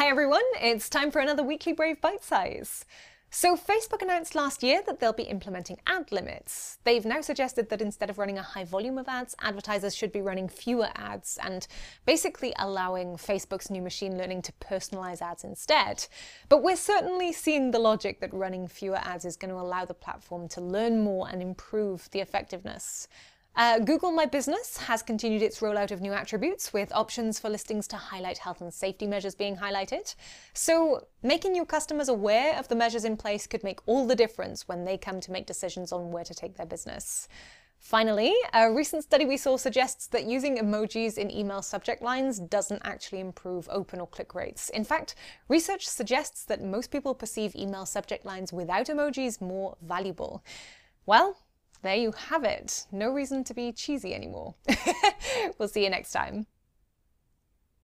Hi everyone, it's time for another weekly Brave Bite Size. So Facebook announced last year that they'll be implementing ad limits. They've now suggested that instead of running a high volume of ads, advertisers should be running fewer ads and basically allowing Facebook's new machine learning to personalize ads instead. But we're certainly seeing the logic that running fewer ads is going to allow the platform to learn more and improve the effectiveness. Uh, Google My Business has continued its rollout of new attributes with options for listings to highlight health and safety measures being highlighted. So, making your customers aware of the measures in place could make all the difference when they come to make decisions on where to take their business. Finally, a recent study we saw suggests that using emojis in email subject lines doesn't actually improve open or click rates. In fact, research suggests that most people perceive email subject lines without emojis more valuable. Well, there you have it. No reason to be cheesy anymore. we'll see you next time.